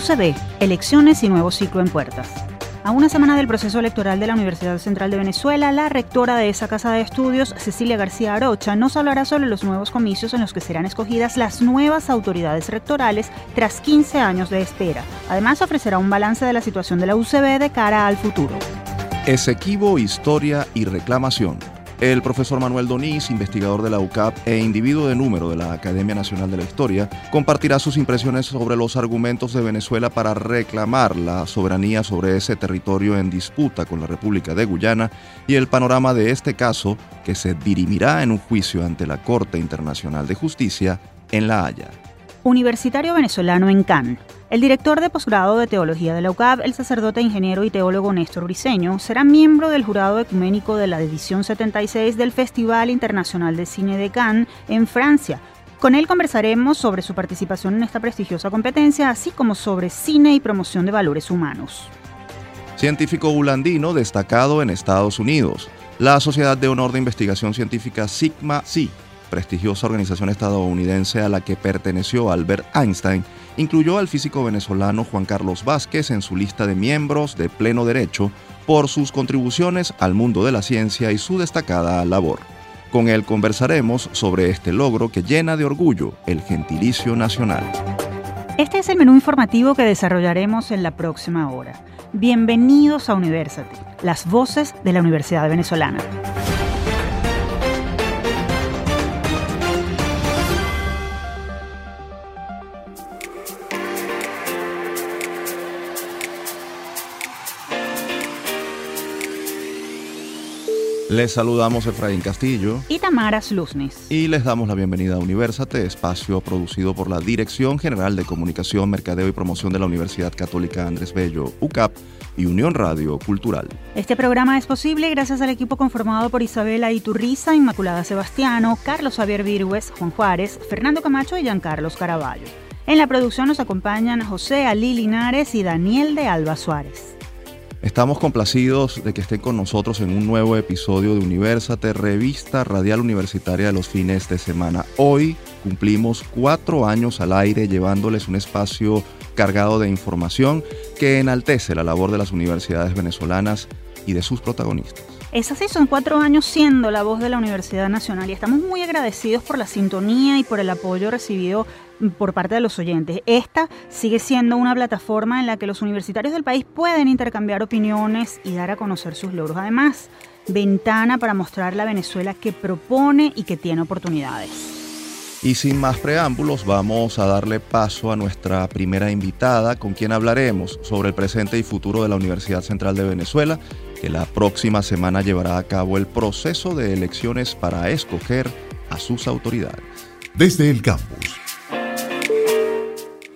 UCB, elecciones y nuevo ciclo en puertas. A una semana del proceso electoral de la Universidad Central de Venezuela, la rectora de esa casa de estudios, Cecilia García Arocha, nos hablará sobre los nuevos comicios en los que serán escogidas las nuevas autoridades rectorales tras 15 años de espera. Además, ofrecerá un balance de la situación de la UCB de cara al futuro. Esequibo, historia y reclamación el profesor Manuel Donís, investigador de la UCAP e individuo de número de la Academia Nacional de la Historia, compartirá sus impresiones sobre los argumentos de Venezuela para reclamar la soberanía sobre ese territorio en disputa con la República de Guyana y el panorama de este caso que se dirimirá en un juicio ante la Corte Internacional de Justicia en La Haya. Universitario venezolano en Cannes. El director de posgrado de Teología de la UCAB, el sacerdote, ingeniero y teólogo Néstor Briceño, será miembro del jurado ecuménico de la edición 76 del Festival Internacional de Cine de Cannes en Francia. Con él conversaremos sobre su participación en esta prestigiosa competencia, así como sobre cine y promoción de valores humanos. Científico ulandino destacado en Estados Unidos. La Sociedad de Honor de Investigación Científica Sigma Xi prestigiosa organización estadounidense a la que perteneció Albert Einstein, incluyó al físico venezolano Juan Carlos Vázquez en su lista de miembros de pleno derecho por sus contribuciones al mundo de la ciencia y su destacada labor. Con él conversaremos sobre este logro que llena de orgullo el gentilicio nacional. Este es el menú informativo que desarrollaremos en la próxima hora. Bienvenidos a University, las voces de la Universidad Venezolana. Les saludamos Efraín Castillo y Tamara Sluznis. Y les damos la bienvenida a Universate, espacio producido por la Dirección General de Comunicación, Mercadeo y Promoción de la Universidad Católica Andrés Bello, UCAP y Unión Radio Cultural. Este programa es posible gracias al equipo conformado por Isabela Iturriza, Inmaculada Sebastiano, Carlos Javier Virgües, Juan Juárez, Fernando Camacho y Giancarlos Caraballo. En la producción nos acompañan José Ali Linares y Daniel de Alba Suárez. Estamos complacidos de que estén con nosotros en un nuevo episodio de Universate, revista radial universitaria de los fines de semana. Hoy cumplimos cuatro años al aire llevándoles un espacio cargado de información que enaltece la labor de las universidades venezolanas y de sus protagonistas. Es así, son cuatro años siendo la voz de la Universidad Nacional y estamos muy agradecidos por la sintonía y por el apoyo recibido por parte de los oyentes. Esta sigue siendo una plataforma en la que los universitarios del país pueden intercambiar opiniones y dar a conocer sus logros. Además, ventana para mostrar la Venezuela que propone y que tiene oportunidades. Y sin más preámbulos, vamos a darle paso a nuestra primera invitada, con quien hablaremos sobre el presente y futuro de la Universidad Central de Venezuela, que la próxima semana llevará a cabo el proceso de elecciones para escoger a sus autoridades. Desde el campus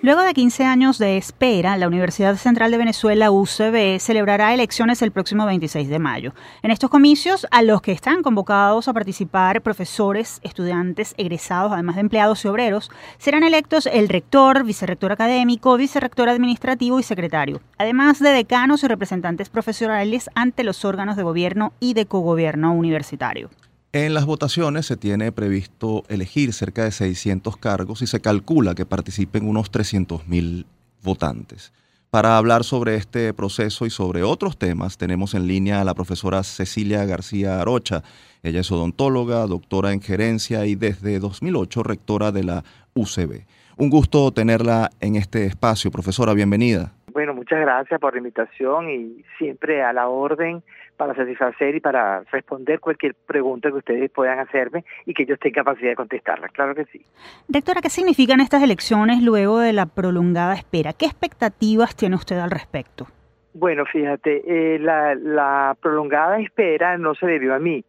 Luego de 15 años de espera, la Universidad Central de Venezuela, UCB, celebrará elecciones el próximo 26 de mayo. En estos comicios, a los que están convocados a participar profesores, estudiantes, egresados, además de empleados y obreros, serán electos el rector, vicerrector académico, vicerrector administrativo y secretario, además de decanos y representantes profesionales ante los órganos de gobierno y de cogobierno universitario. En las votaciones se tiene previsto elegir cerca de 600 cargos y se calcula que participen unos 300.000 votantes. Para hablar sobre este proceso y sobre otros temas, tenemos en línea a la profesora Cecilia García Arocha. Ella es odontóloga, doctora en gerencia y desde 2008 rectora de la UCB. Un gusto tenerla en este espacio, profesora, bienvenida. Bueno, muchas gracias por la invitación y siempre a la orden para satisfacer y para responder cualquier pregunta que ustedes puedan hacerme y que yo esté en capacidad de contestarla. Claro que sí. Doctora, ¿qué significan estas elecciones luego de la prolongada espera? ¿Qué expectativas tiene usted al respecto? Bueno, fíjate, eh, la, la prolongada espera no se debió a mí,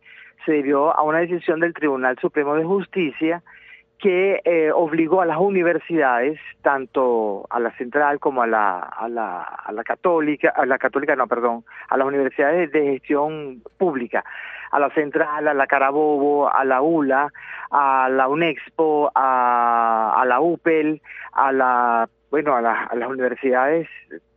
se debió a una decisión del Tribunal Supremo de Justicia que eh, obligó a las universidades, tanto a la central como a la, a la, católica, a la católica no, perdón, a las universidades de gestión pública, a la central, a la Carabobo, a la ULA, a la UNEXPO, a, la UPEL, a la, bueno, a las universidades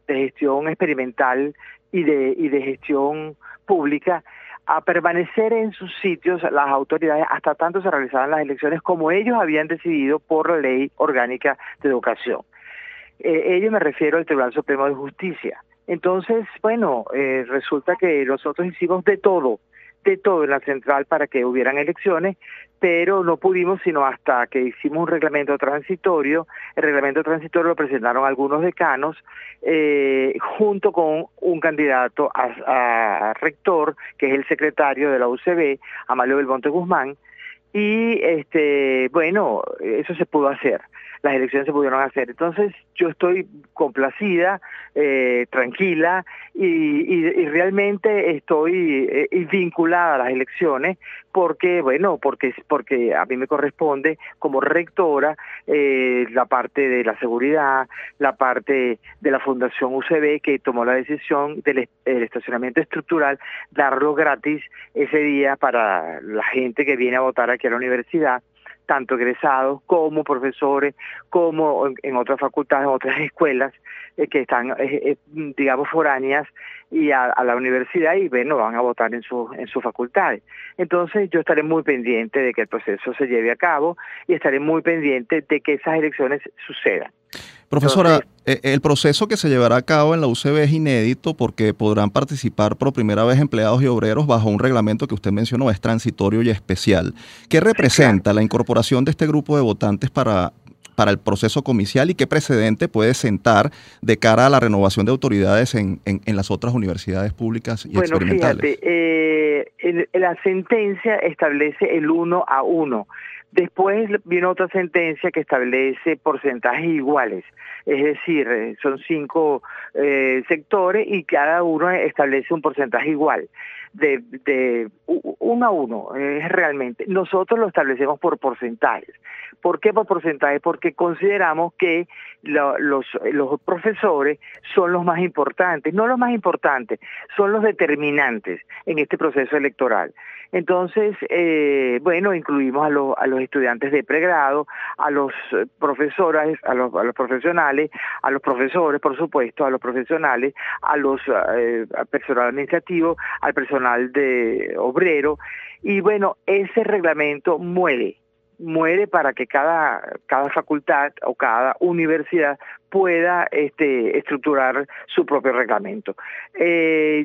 de gestión experimental y de, y de gestión pública, a permanecer en sus sitios las autoridades hasta tanto se realizaran las elecciones como ellos habían decidido por la ley orgánica de educación. Eh, ello me refiero al Tribunal Supremo de Justicia. Entonces, bueno, eh, resulta que nosotros hicimos de todo, de todo en la central para que hubieran elecciones, pero no pudimos sino hasta que hicimos un reglamento transitorio. El reglamento transitorio lo presentaron algunos decanos eh, junto con un candidato a, rector, que es el secretario de la UCB, Amalio Belmonte Guzmán, y este bueno, eso se pudo hacer las elecciones se pudieron hacer. Entonces yo estoy complacida, eh, tranquila y, realmente estoy eh, vinculada a las elecciones porque, bueno, porque, porque a mí me corresponde como rectora eh, la parte de la seguridad, la parte de la Fundación UCB que tomó la decisión del estacionamiento estructural, darlo gratis ese día para la gente que viene a votar aquí a la universidad tanto egresados como profesores, como en, otras facultades, en otras escuelas eh, que están, eh, eh, digamos, foráneas y a, la universidad y bueno, van a votar en, su, en sus facultades. Entonces yo estaré muy pendiente de que el proceso se lleve a cabo y estaré muy pendiente de que esas elecciones sucedan. Profesora, eh, el proceso que se llevará a cabo en la UCB es inédito porque podrán participar por primera vez empleados y obreros bajo un reglamento que usted mencionó, es transitorio y especial. ¿Qué representa la incorporación de este grupo de votantes para, para el proceso comicial y qué precedente puede sentar de cara a la renovación de autoridades en, en, las otras universidades públicas y bueno, experimentales? Fíjate, eh, la sentencia establece el uno a uno. Después viene otra sentencia que establece porcentajes iguales, es decir, eh, son cinco eh, sectores y cada uno establece un porcentaje igual, de, de uno a uno, es realmente. Nosotros lo establecemos por porcentajes. ¿Por qué por porcentajes? Porque consideramos que los, los profesores son los más importantes, no los más importantes, son los determinantes en este proceso electoral. Entonces, eh, bueno, incluimos a, los, estudiantes de pregrado, a los eh, profesores, a los, profesionales, a los profesores, por supuesto, a los profesionales, a los eh, al personal administrativo, al personal de obrero. Y bueno, ese reglamento muere, muere para que cada, cada facultad o cada universidad pueda este, estructurar su propio reglamento.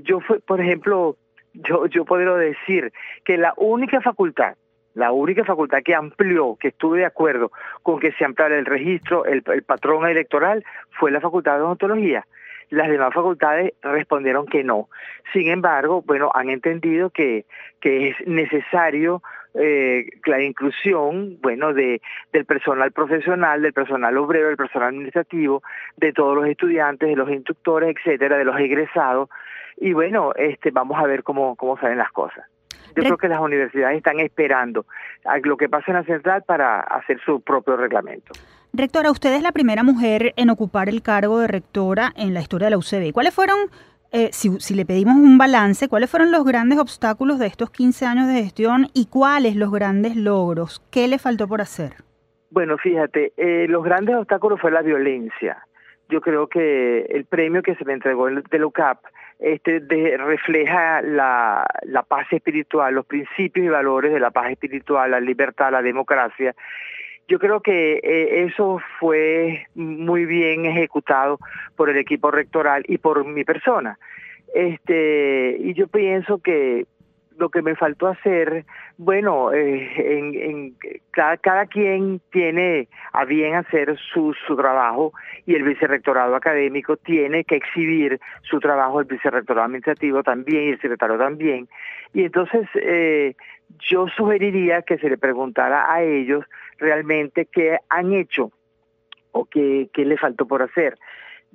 Yo, fue, por ejemplo, yo, puedo decir que la única facultad, la única facultad que amplió, que estuve de acuerdo con que se ampliara el registro, el, patrón electoral, fue la Facultad de Odontología. Las demás facultades respondieron que no. Sin embargo, bueno, han entendido que, es necesario eh, la inclusión, bueno, de, del personal profesional, del personal obrero, del personal administrativo, de todos los estudiantes, de los instructores, etcétera, de los egresados, y bueno, este, vamos a ver cómo, cómo salen las cosas. Yo creo que las universidades están esperando a lo que pase en la central para hacer su propio reglamento. Rectora, usted es la primera mujer en ocupar el cargo de rectora en la historia de la UCB. ¿Cuáles fueron, eh, si, si, le pedimos un balance, cuáles fueron los grandes obstáculos de estos 15 años de gestión y cuáles los grandes logros? ¿Qué le faltó por hacer? Bueno, fíjate, eh, los grandes obstáculos fue la violencia. Yo creo que el premio que se me entregó del UCAP este, refleja la, paz espiritual, los principios y valores de la paz espiritual, la libertad, la democracia. Yo creo que eh, eso fue muy bien ejecutado por el equipo rectoral y por mi persona. Este, y yo pienso que lo que me faltó hacer, bueno, eh, cada, cada, quien tiene a bien hacer su, su trabajo y el vicerrectorado académico tiene que exhibir su trabajo, el vicerrectorado administrativo también y el secretario también. Y entonces eh, yo sugeriría que se le preguntara a ellos realmente qué han hecho o qué, qué le faltó por hacer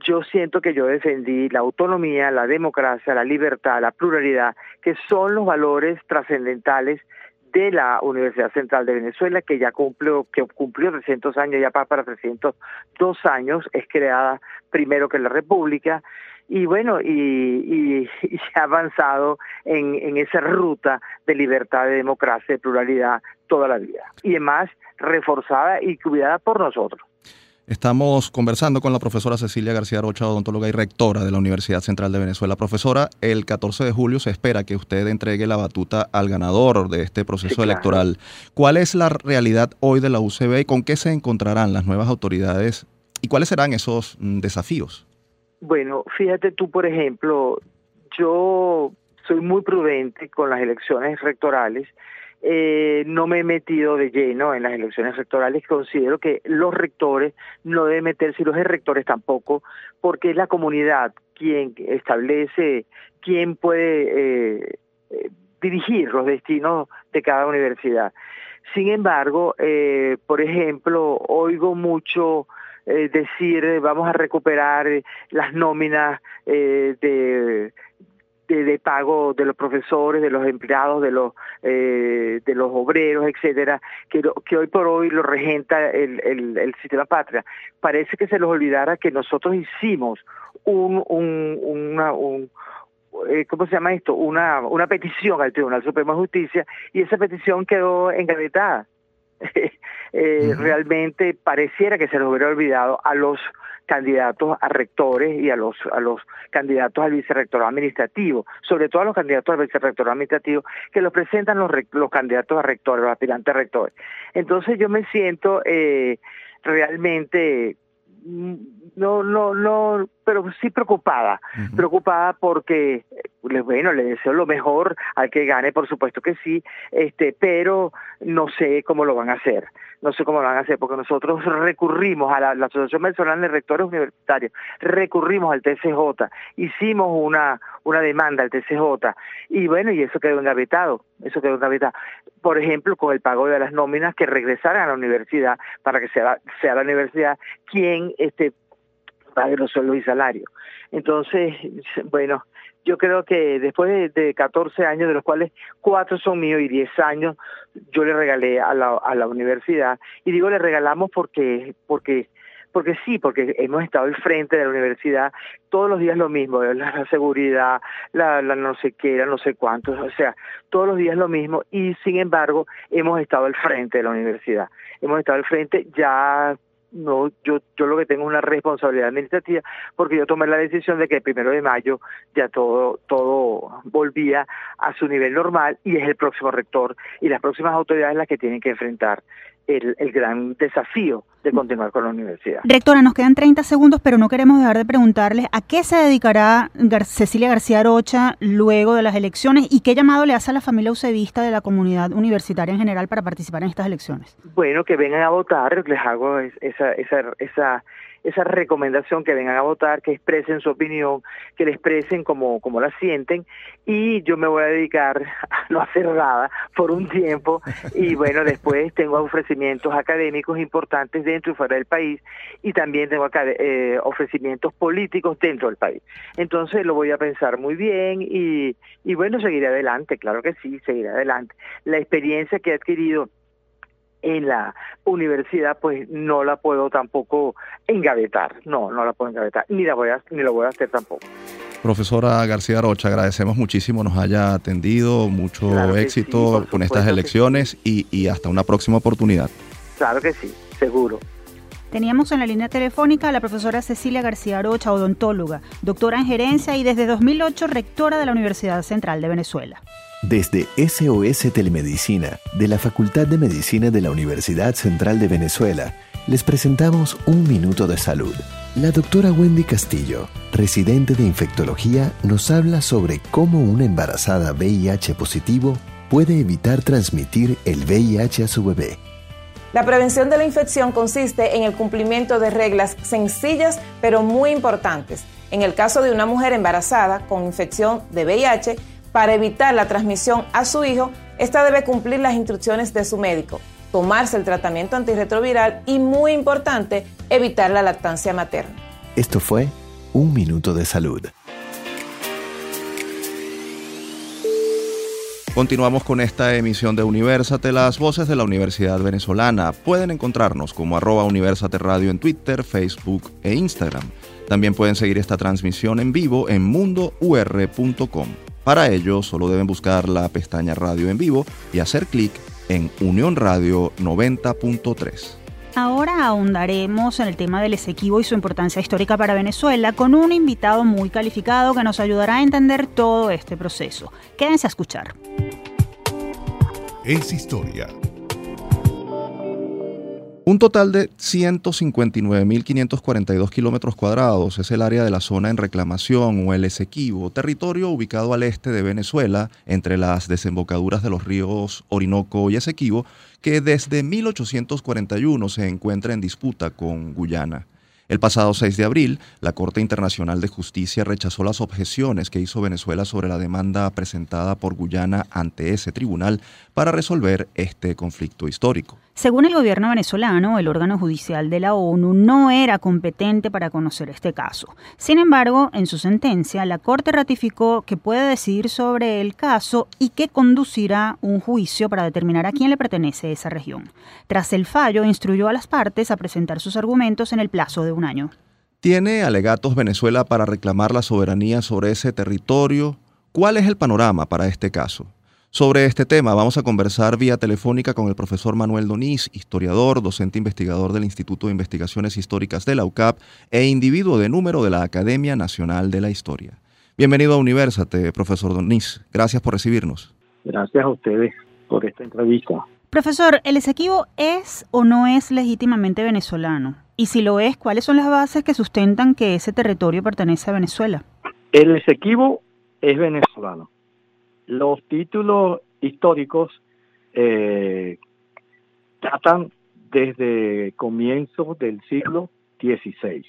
yo siento que yo defendí la autonomía, la democracia, la libertad, la pluralidad, que son los valores trascendentales de la Universidad Central de Venezuela, que ya cumplió, que cumplió 300 años, ya para 302 años, es creada primero que la República, y bueno, y, y, se ha avanzado en, en esa ruta de libertad, de democracia, de pluralidad toda la vida, y además reforzada y cuidada por nosotros. Estamos conversando con la profesora Cecilia García Rocha, odontóloga y rectora de la Universidad Central de Venezuela. Profesora, el 14 de julio se espera que usted entregue la batuta al ganador de este proceso electoral. ¿Cuál es la realidad hoy de la UCB y con qué se encontrarán las nuevas autoridades ¿Y cuáles serán esos mm, desafíos? Bueno, fíjate tú, por ejemplo, yo soy muy prudente con las elecciones rectorales. Eh, no me he metido de lleno en las elecciones rectorales. Considero que los rectores no deben meterse y los rectores tampoco, porque es la comunidad quien establece quién puede eh, eh, dirigir los destinos de cada universidad. Sin embargo, por ejemplo, oigo mucho decir vamos a recuperar las nóminas de, de, pago de los profesores, de los empleados, de los de los obreros, etcétera, que, que hoy por hoy lo regenta el, el, el, sistema patria. Parece que se les olvidara que nosotros hicimos un, un, una, un ¿cómo se llama esto? Una, una petición al Tribunal Supremo de Justicia y esa petición quedó engavetada. eh, realmente pareciera que se nos hubiera olvidado a los candidatos a rectores y a los a los candidatos al vicerrectorado administrativo, sobre todo a los candidatos al vicerrectorado administrativo que los presentan los, los candidatos a rectores, los aspirantes a rectores. Entonces yo me siento eh, realmente mm, no, no, no, pero sí preocupada, preocupada porque, bueno, le deseo lo mejor al que gane, por supuesto que sí, este, pero no sé cómo lo van a hacer. No sé cómo lo van a hacer, porque nosotros recurrimos a la, Asociación Venezolana de Rectores Universitarios, recurrimos al TCJ, hicimos una, una demanda al TCJ, y bueno, y eso quedó engavetado, eso quedó engavetado. Por ejemplo, con el pago de las nóminas que regresaran a la universidad, para que sea, sea la universidad quien este, pague los sueldos y salarios. Entonces, bueno, yo creo que después de, 14 años, de los cuales 4 son míos y 10 años, yo le regalé a la, a la universidad. Y digo, le regalamos porque, porque, porque sí, porque hemos estado al frente de la universidad todos los días lo mismo, la, seguridad, la, la no sé qué, la no sé cuántos, o sea, todos los días lo mismo y sin embargo hemos estado al frente de la universidad. Hemos estado al frente ya no, yo, yo lo que tengo es una responsabilidad administrativa porque yo tomé la decisión de que el primero de mayo ya todo, todo volvía a su nivel normal y es el próximo rector y las próximas autoridades las que tienen que enfrentar el, el, gran desafío de continuar con la universidad. Rectora, nos quedan 30 segundos, pero no queremos dejar de preguntarle a qué se dedicará Cecilia García Rocha luego de las elecciones y qué llamado le hace a la familia ucedista de la comunidad universitaria en general para participar en estas elecciones. Bueno, que vengan a votar, les hago esa, esa, esa esa recomendación que vengan a votar, que expresen su opinión, que la expresen como, como la sienten y yo me voy a dedicar a no hacer nada por un tiempo y bueno, después tengo ofrecimientos académicos importantes dentro y fuera del país y también tengo eh, ofrecimientos políticos dentro del país. Entonces lo voy a pensar muy bien y, y bueno, seguiré adelante, claro que sí, seguiré adelante. La experiencia que he adquirido en la universidad, pues no la puedo tampoco engavetar. No, no la puedo engavetar, ni la voy a, ni lo voy a hacer tampoco. Profesora García Rocha, agradecemos muchísimo nos haya atendido, mucho éxito con estas elecciones y, y hasta una próxima oportunidad. Claro que sí, seguro. Teníamos en la línea telefónica a la profesora Cecilia García Rocha, odontóloga, doctora en gerencia y desde 2008 rectora de la Universidad Central de Venezuela. Desde SOS Telemedicina, de la Facultad de Medicina de la Universidad Central de Venezuela, les presentamos Un Minuto de Salud. La doctora Wendy Castillo, residente de infectología, nos habla sobre cómo una embarazada VIH positivo puede evitar transmitir el VIH a su bebé. La prevención de la infección consiste en el cumplimiento de reglas sencillas pero muy importantes. En el caso de una mujer embarazada con infección de VIH, para evitar la transmisión a su hijo, esta debe cumplir las instrucciones de su médico, tomarse el tratamiento antirretroviral y, muy importante, evitar la lactancia materna. Esto fue Un Minuto de Salud. Continuamos con esta emisión de Universate, las voces de la Universidad Venezolana. Pueden encontrarnos como arroba Universate Radio en Twitter, Facebook e Instagram. También pueden seguir esta transmisión en vivo en mundour.com. Para ello, solo deben buscar la pestaña Radio en vivo y hacer clic en Unión Radio 90.3. Ahora ahondaremos en el tema del Esequibo y su importancia histórica para Venezuela con un invitado muy calificado que nos ayudará a entender todo este proceso. Quédense a escuchar. Es historia Un total de 159.542 kilómetros cuadrados es el área de la zona en reclamación o el Esequibo, territorio ubicado al este de Venezuela, entre las desembocaduras de los ríos Orinoco y Esequibo, que desde 1841 se encuentra en disputa con Guyana. El pasado 6 de abril, la Corte Internacional de Justicia rechazó las objeciones que hizo Venezuela sobre la demanda presentada por Guyana ante ese tribunal para resolver este conflicto histórico. Según el gobierno venezolano, el órgano judicial de la ONU no era competente para conocer este caso. Sin embargo, en su sentencia, la Corte ratificó que puede decidir sobre el caso y que conducirá un juicio para determinar a quién le pertenece esa región. Tras el fallo, instruyó a las partes a presentar sus argumentos en el plazo de un año. ¿Tiene alegatos Venezuela para reclamar la soberanía sobre ese territorio? ¿Cuál es el panorama para este caso? Sobre este tema vamos a conversar vía telefónica con el profesor Manuel Donís, historiador, docente investigador del Instituto de Investigaciones Históricas de la UCAP e individuo de número de la Academia Nacional de la Historia. Bienvenido a Universate, profesor Donís. Gracias por recibirnos. Gracias a ustedes por esta entrevista. Profesor, ¿el Esequibo es o no es legítimamente venezolano? Y si lo es, ¿cuáles son las bases que sustentan que ese territorio pertenece a Venezuela? El Esequibo es venezolano los títulos históricos eh, datan desde comienzos del siglo XVI.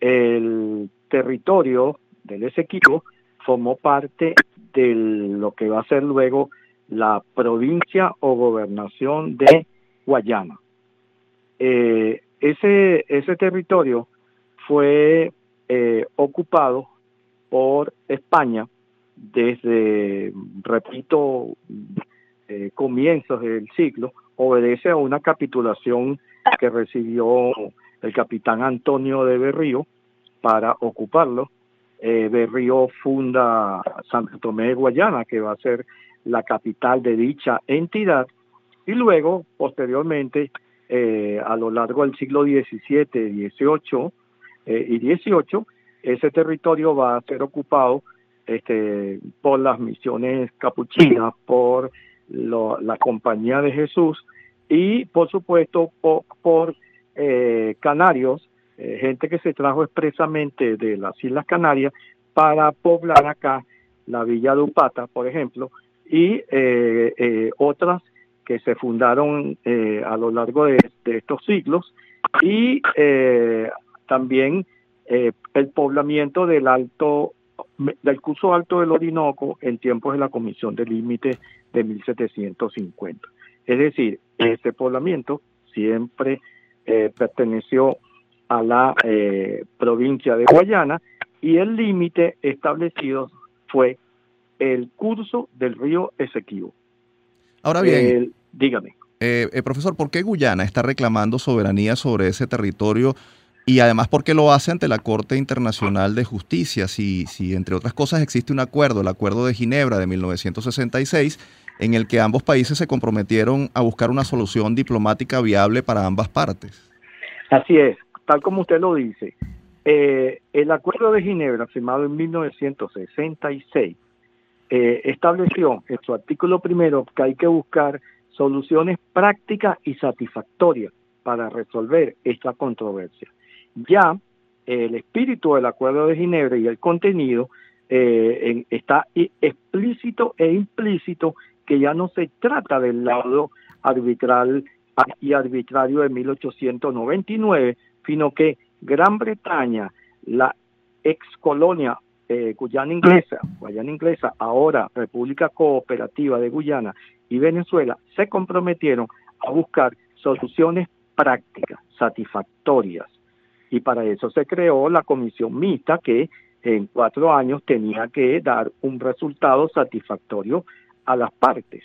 El territorio del Esequibo formó parte de lo que va a ser luego la provincia o gobernación de Guayana. Eh, ese, ese territorio fue eh, ocupado por España desde, repito, eh, comienzos del siglo, obedece a una capitulación que recibió el capitán Antonio de Berrío para ocuparlo. Eh, Berrío funda Santo Tomé de Guayana, que va a ser la capital de dicha entidad, y luego, posteriormente, eh, a lo largo del siglo XVII, XVIII eh, y XVIII, ese territorio va a ser ocupado este, por las misiones capuchinas, por la Compañía de Jesús y por supuesto por, eh, canarios, eh, gente que se trajo expresamente de las Islas Canarias para poblar acá la Villa de Upata, por ejemplo, y eh, otras que se fundaron a lo largo de, de estos siglos y también el poblamiento del Alto del curso alto del Orinoco en tiempos de la Comisión de Límite de 1750. Es decir, este poblamiento siempre eh, perteneció a la eh, provincia de Guayana y el límite establecido fue el curso del río Esequibo. Ahora bien, dígame. Eh, profesor, ¿por qué Guyana está reclamando soberanía sobre ese territorio y además porque lo hace ante la Corte Internacional de Justicia, si, si entre otras cosas existe un acuerdo, el Acuerdo de Ginebra de 1966, en el que ambos países se comprometieron a buscar una solución diplomática viable para ambas partes. Así es, tal como usted lo dice. Eh, el Acuerdo de Ginebra, firmado en 1966, eh, estableció en su artículo primero que hay que buscar soluciones prácticas y satisfactorias para resolver esta controversia ya el espíritu del Acuerdo de Ginebra y el contenido eh, está explícito e implícito que ya no se trata del lado arbitral y arbitrario de 1899, sino que Gran Bretaña, la ex colonia eh, Guyana inglesa, Guyana inglesa, ahora República Cooperativa de Guyana y Venezuela, se comprometieron a buscar soluciones prácticas, satisfactorias, y para eso se creó la comisión mixta que en cuatro años tenía que dar un resultado satisfactorio a las partes.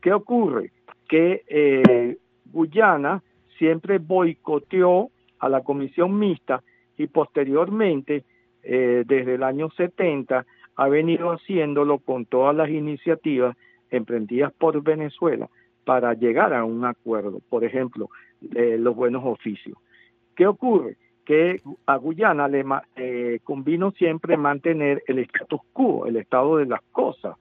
¿Qué ocurre? Que eh, Guyana siempre boicoteó a la comisión mixta y posteriormente, eh, desde el año 70, ha venido haciéndolo con todas las iniciativas emprendidas por Venezuela para llegar a un acuerdo, por ejemplo, de los buenos oficios. ¿Qué ocurre? Que a Guyana le eh, convino siempre mantener el status quo, el estado de las cosas,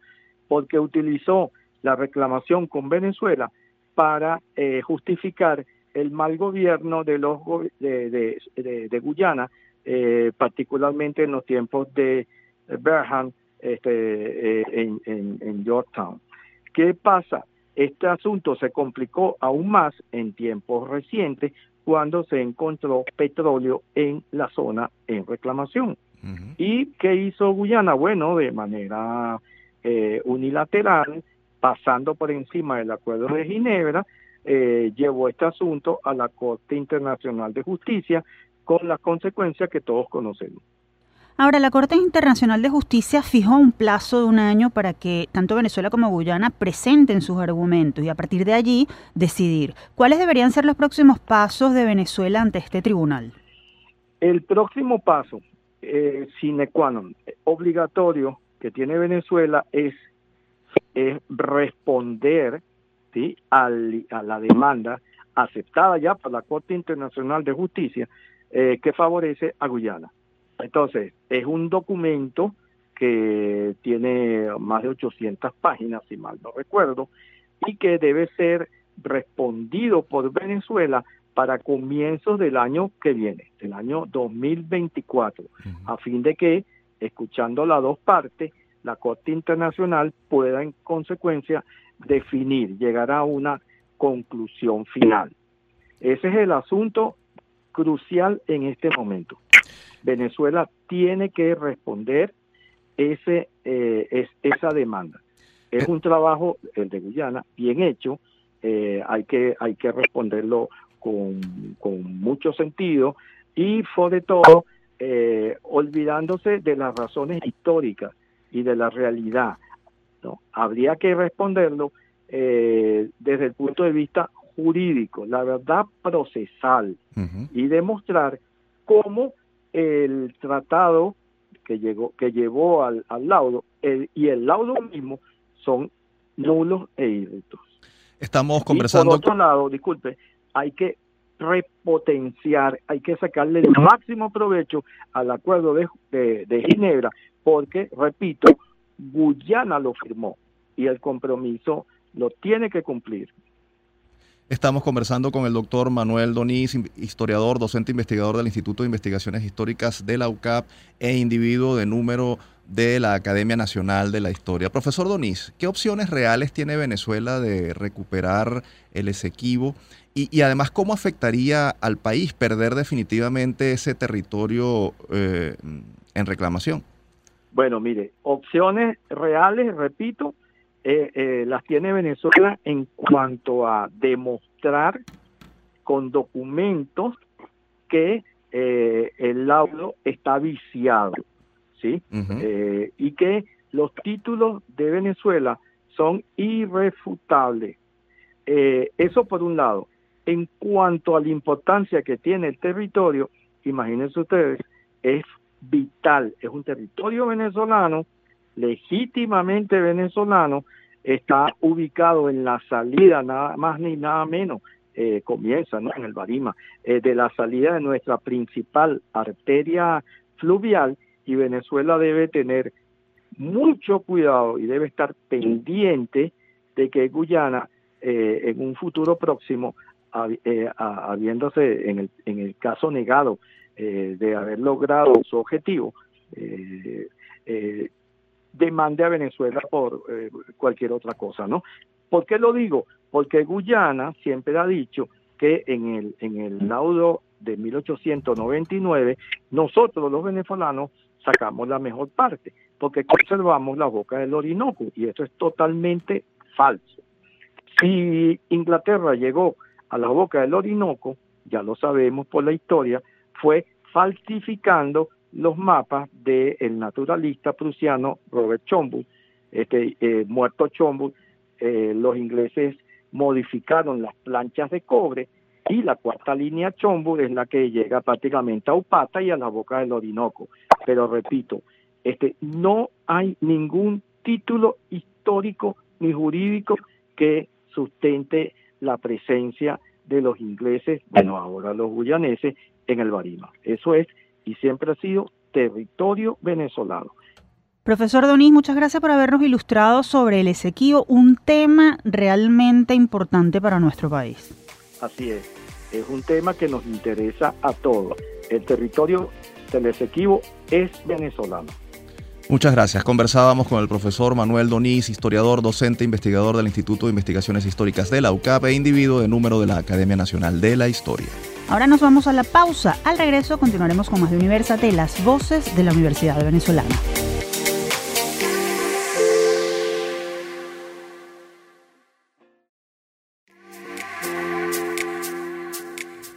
porque utilizó la reclamación con Venezuela para eh, justificar el mal gobierno de los de, Guyana, eh, particularmente en los tiempos de Berhan este, en, en, en Yorktown. ¿Qué pasa? Este asunto se complicó aún más en tiempos recientes cuando se encontró petróleo en la zona en reclamación. ¿Y qué hizo Guyana? Bueno, de manera eh, unilateral, pasando por encima del Acuerdo de Ginebra, eh, llevó este asunto a la Corte Internacional de Justicia con las consecuencias que todos conocemos. Ahora, la Corte Internacional de Justicia fijó un plazo de un año para que tanto Venezuela como Guyana presenten sus argumentos y a partir de allí decidir cuáles deberían ser los próximos pasos de Venezuela ante este tribunal. El próximo paso, eh, sine qua non, obligatorio que tiene Venezuela es, responder ¿sí? a la demanda aceptada ya por la Corte Internacional de Justicia eh, que favorece a Guyana. Entonces, es un documento que tiene más de 800 páginas, si mal no recuerdo, y que debe ser respondido por Venezuela para comienzos del año que viene, del año 2024, a fin de que, escuchando las dos partes, la Corte Internacional pueda en consecuencia definir, llegar a una conclusión final. Ese es el asunto crucial en este momento. Venezuela tiene que responder ese, eh, es, esa demanda. Es eh. un trabajo, el de Guyana, bien hecho, eh, hay, que, hay que responderlo con, con mucho sentido y sobre todo olvidándose de las razones históricas y de la realidad. ¿no? Habría que responderlo desde el punto de vista jurídico, la verdad procesal y demostrar cómo el tratado que llegó que llevó al, laudo y el laudo mismo son nulos e irritos. Estamos conversando. por otro lado, disculpe, hay que repotenciar, hay que sacarle el máximo provecho al acuerdo de, de Ginebra, porque, repito, Guyana lo firmó y el compromiso lo tiene que cumplir. Estamos conversando con el doctor Manuel Donís, historiador, docente investigador del Instituto de Investigaciones Históricas de la UCAP e individuo de número de la Academia Nacional de la Historia. Profesor Donís, ¿qué opciones reales tiene Venezuela de recuperar el Esequibo? Y, además, ¿cómo afectaría al país perder definitivamente ese territorio eh, en reclamación? Bueno, mire, opciones reales, repito, eh, eh, las tiene Venezuela en cuanto a demostrar con documentos que eh, el laudo está viciado, ¿sí? y que los títulos de Venezuela son irrefutables. eso por un lado. En cuanto a la importancia que tiene el territorio, imagínense ustedes, es vital, es un territorio venezolano legítimamente venezolano está ubicado en la salida, nada más ni nada menos, eh, comienza en el Barima, eh, de la salida de nuestra principal arteria fluvial y Venezuela debe tener mucho cuidado y debe estar pendiente de que Guyana eh, en un futuro próximo, habiéndose en el, en el caso negado de haber logrado su objetivo, demande a Venezuela por eh, cualquier otra cosa, ¿no? ¿Por qué lo digo? Porque Guyana siempre ha dicho que en el, en el laudo de 1899 nosotros los venezolanos sacamos la mejor parte, porque conservamos la boca del Orinoco, y eso es totalmente falso. Si Inglaterra llegó a la boca del Orinoco, ya lo sabemos por la historia, fue falsificando los mapas del naturalista prusiano Robert Chombull, este, eh, muerto Chombull, eh, los ingleses modificaron las planchas de cobre y la cuarta línea Chombull es la que llega prácticamente a Upata y a la boca del Orinoco. Pero repito, este, no hay ningún título histórico ni jurídico que sustente la presencia de los ingleses, bueno, ahora los guyaneses, en el Barima. Eso es y siempre ha sido territorio venezolano. Profesor Donís, muchas gracias por habernos ilustrado sobre el Esequibo, un tema realmente importante para nuestro país. Así es. Es un tema que nos interesa a todos. El territorio del Esequibo es venezolano. Muchas gracias. Conversábamos con el profesor Manuel Donís, historiador, docente, investigador del Instituto de Investigaciones Históricas de la UCAP e individuo de número de la Academia Nacional de la Historia. Ahora nos vamos a la pausa. Al regreso continuaremos con más de Universate, las voces de la Universidad Venezolana.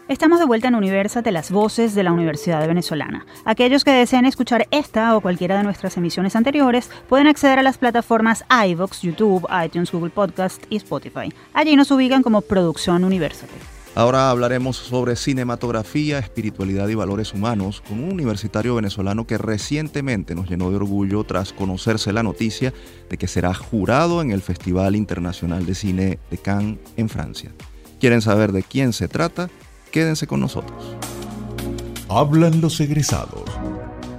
Estamos de vuelta en Universate, las voces de la Universidad Venezolana. Aquellos que deseen escuchar esta o cualquiera de nuestras emisiones anteriores pueden acceder a las plataformas iVox, YouTube, iTunes, Google Podcast y Spotify. Allí nos ubican como Producción Universate. Ahora hablaremos sobre cinematografía, espiritualidad y valores humanos con un universitario venezolano que recientemente nos llenó de orgullo tras conocerse la noticia de que será jurado en el Festival Internacional de Cine de Cannes en Francia. ¿Quieren saber de quién se trata? Quédense con nosotros. Hablan los egresados.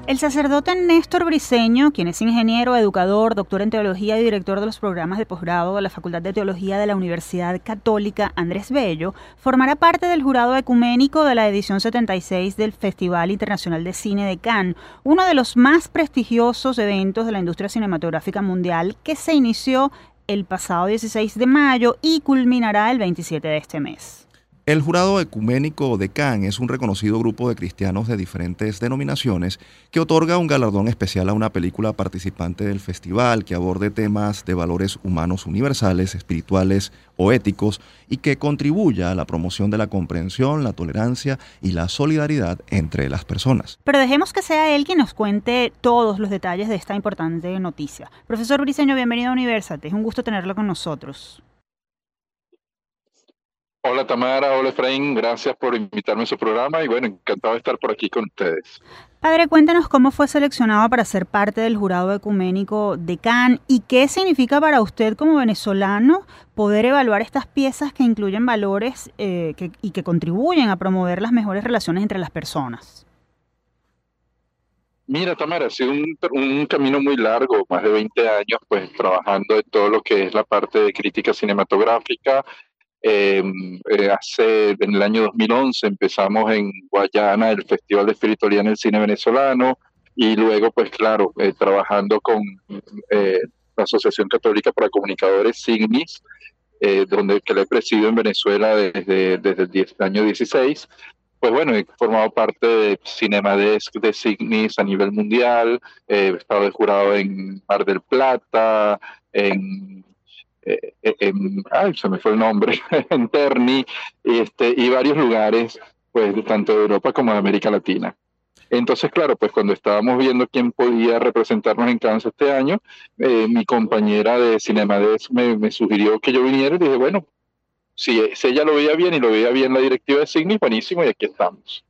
El sacerdote Néstor Briceño, quien es ingeniero, educador, doctor en teología y director de los programas de posgrado de la Facultad de Teología de la Universidad Católica Andrés Bello, formará parte del jurado ecuménico de la edición 76 del Festival Internacional de Cine de Cannes, uno de los más prestigiosos eventos de la industria cinematográfica mundial que se inició el pasado 16 de mayo y culminará el 27 de este mes. El jurado ecuménico de Cannes es un reconocido grupo de cristianos de diferentes denominaciones que otorga un galardón especial a una película participante del festival que aborde temas de valores humanos universales, espirituales o éticos y que contribuya a la promoción de la comprensión, la tolerancia y la solidaridad entre las personas. Pero dejemos que sea él quien nos cuente todos los detalles de esta importante noticia. Profesor Briceño, bienvenido a Universate. Es un gusto tenerlo con nosotros. Hola Tamara, hola Efraín, gracias por invitarme a su programa y bueno, encantado de estar por aquí con ustedes. Padre, cuéntanos cómo fue seleccionado para ser parte del jurado ecuménico de Cannes y qué significa para usted como venezolano poder evaluar estas piezas que incluyen valores eh, y que contribuyen a promover las mejores relaciones entre las personas. Mira, Tamara, ha sido un, un, camino muy largo, más de 20 años, pues trabajando en todo lo que es la parte de crítica cinematográfica, eh, eh, hace, en el año 2011 empezamos en Guayana el Festival de Espiritualidad en el Cine Venezolano y luego, pues claro, eh, trabajando con eh, la Asociación Católica para Comunicadores, SIGNIS, donde que le he presidido en Venezuela desde, desde el, el año 16. Pues bueno, he formado parte de Cinemadesk de Signis a nivel mundial, he estado de jurado en Mar del Plata, en eh, eh, ay, se me fue el nombre, en Terni, este, y varios lugares, pues, tanto de Europa como de América Latina. Entonces, claro, pues cuando estábamos viendo quién podía representarnos en Cannes este año, eh, mi compañera de Cinemades me, sugirió que yo viniera y dije, bueno, si, si, ella lo veía bien y lo veía bien la directiva de Signis, buenísimo, y aquí estamos.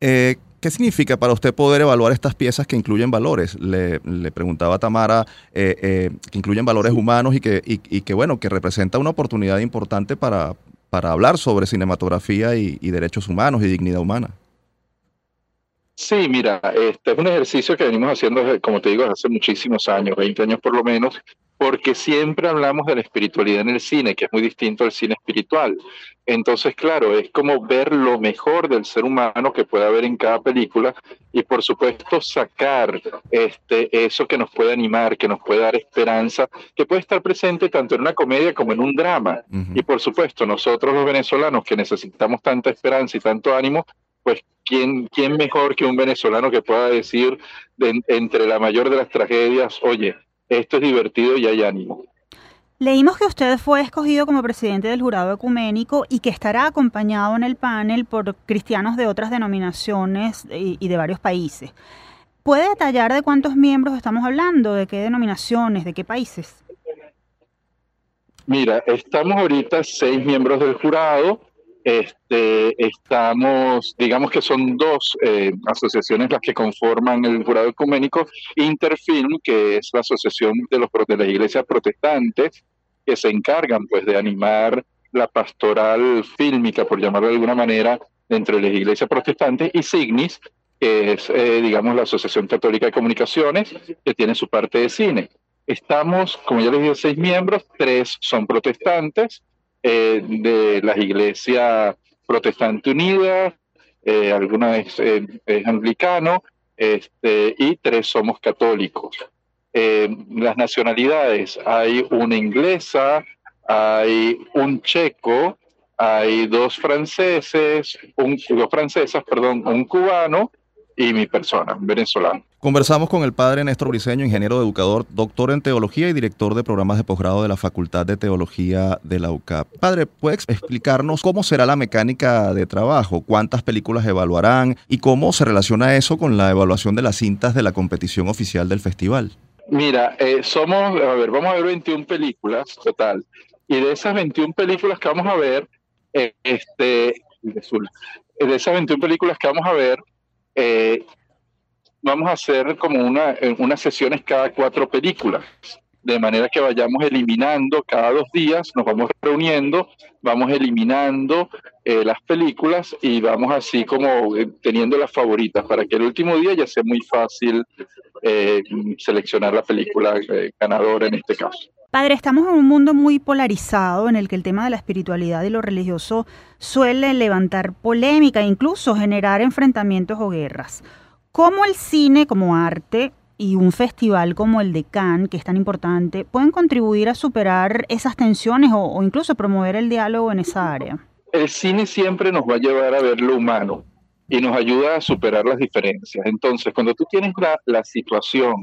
Eh, ¿Qué significa para usted poder evaluar estas piezas que incluyen valores? Le, le preguntaba a Tamara, eh, eh, que incluyen valores humanos y que, y, y, que, bueno, que representa una oportunidad importante para, para hablar sobre cinematografía y, y, derechos humanos y dignidad humana. Sí, mira, este es un ejercicio que venimos haciendo, como te digo, desde hace muchísimos años, 20 años por lo menos, porque siempre hablamos de la espiritualidad en el cine, que es muy distinto al cine espiritual. Entonces, claro, es como ver lo mejor del ser humano que puede haber en cada película y, por supuesto, sacar este, eso que nos puede animar, que nos puede dar esperanza, que puede estar presente tanto en una comedia como en un drama. Uh -huh. Y, por supuesto, nosotros los venezolanos que necesitamos tanta esperanza y tanto ánimo, pues ¿quién, quién mejor que un venezolano que pueda decir de, entre la mayor de las tragedias, oye, esto es divertido y hay ánimo. Leímos que usted fue escogido como presidente del jurado ecuménico y que estará acompañado en el panel por cristianos de otras denominaciones y, y de varios países. ¿Puede detallar de cuántos miembros estamos hablando? ¿De qué denominaciones? ¿De qué países? Mira, estamos ahorita seis miembros del jurado. Este, estamos, digamos que son dos eh, asociaciones las que conforman el jurado ecuménico, Interfilm, que es la asociación de, los, de las iglesias protestantes, que se encargan pues de animar la pastoral fílmica, por llamarlo de alguna manera, entre las iglesias protestantes, y Signis, que es, eh, digamos, la Asociación Católica de Comunicaciones, que tiene su parte de cine. Estamos, como ya les dije, seis miembros, tres son protestantes, eh, de las iglesias protestante unida, eh, alguna es, es, anglicano, este, y tres somos católicos. las nacionalidades, hay una inglesa, hay un checo, hay dos franceses, dos francesas, perdón, un cubano y mi persona, venezolano. Conversamos con el padre Néstor Briceño, ingeniero educador, doctor en teología y director de programas de posgrado de la Facultad de Teología de la UCAP. Padre, ¿puede explicarnos cómo será la mecánica de trabajo? ¿Cuántas películas evaluarán? ¿Y cómo se relaciona eso con la evaluación de las cintas de la competición oficial del festival? Mira, eh, somos, a ver, vamos a ver 21 películas total. Y de esas 21 películas que vamos a ver, este, de esas 21 películas que vamos a ver, eh, vamos a hacer como una, eh, unas sesiones cada cuatro películas, de manera que vayamos eliminando cada dos días, nos vamos reuniendo, vamos eliminando eh, las películas y vamos así como teniendo las favoritas, para que el último día ya sea muy fácil seleccionar la película ganadora en este caso. Padre, estamos en un mundo muy polarizado en el que el tema de la espiritualidad y lo religioso suele levantar polémica e incluso generar enfrentamientos o guerras. ¿Cómo el cine como arte y un festival como el de Cannes, que es tan importante, pueden contribuir a superar esas tensiones o, incluso promover el diálogo en esa área? El cine siempre nos va a llevar a ver lo humano y nos ayuda a superar las diferencias. Entonces, cuando tú tienes la, la situación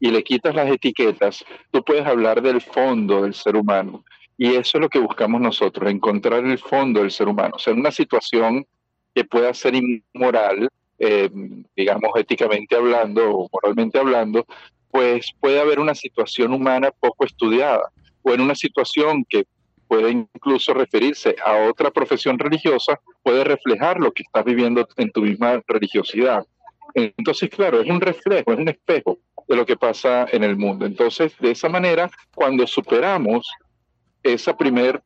y le quitas las etiquetas, tú puedes hablar del fondo del ser humano. Y eso es lo que buscamos nosotros, encontrar el fondo del ser humano. O sea, una situación que pueda ser inmoral, eh, digamos éticamente hablando o moralmente hablando, pues puede haber una situación humana poco estudiada o en una situación que puede incluso referirse a otra profesión religiosa, puede reflejar lo que estás viviendo en tu misma religiosidad. Entonces, claro, es un reflejo, es un espejo de lo que pasa en el mundo. Entonces, de esa manera, cuando superamos esa primer,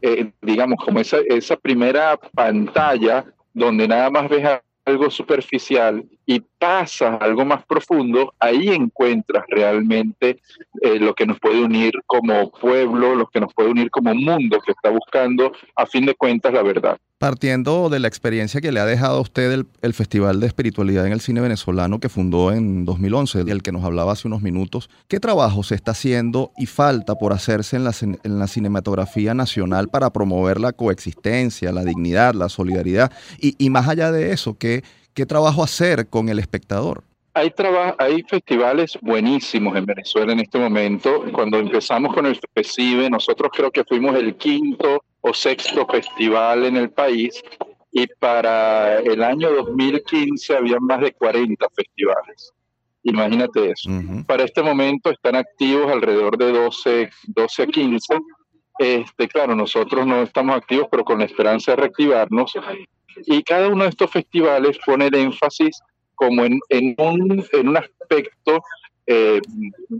eh, digamos, como esa, esa primera pantalla donde nada más ves algo superficial y pasas algo más profundo, ahí encuentras realmente eh, lo que nos puede unir como pueblo, lo que nos puede unir como mundo que está buscando, a fin de cuentas, la verdad. Partiendo de la experiencia que le ha dejado a usted el, Festival de Espiritualidad en el Cine Venezolano que fundó en 2011, del que nos hablaba hace unos minutos, ¿qué trabajo se está haciendo y falta por hacerse en la, en la cinematografía nacional para promover la coexistencia, la dignidad, la solidaridad? Y, y más allá de eso, ¿qué, ¿qué trabajo hacer con el espectador? Hay, hay festivales buenísimos en Venezuela en este momento. Cuando empezamos con el FECIBE, nosotros creo que fuimos el quinto o sexto festival en el país y para el año 2015 había más de 40 festivales. Imagínate eso. Para este momento están activos alrededor de 12, 12 a 15. Este, claro, nosotros no estamos activos, pero con la esperanza de reactivarnos. Y cada uno de estos festivales pone el énfasis como en, en, un, en un aspecto eh,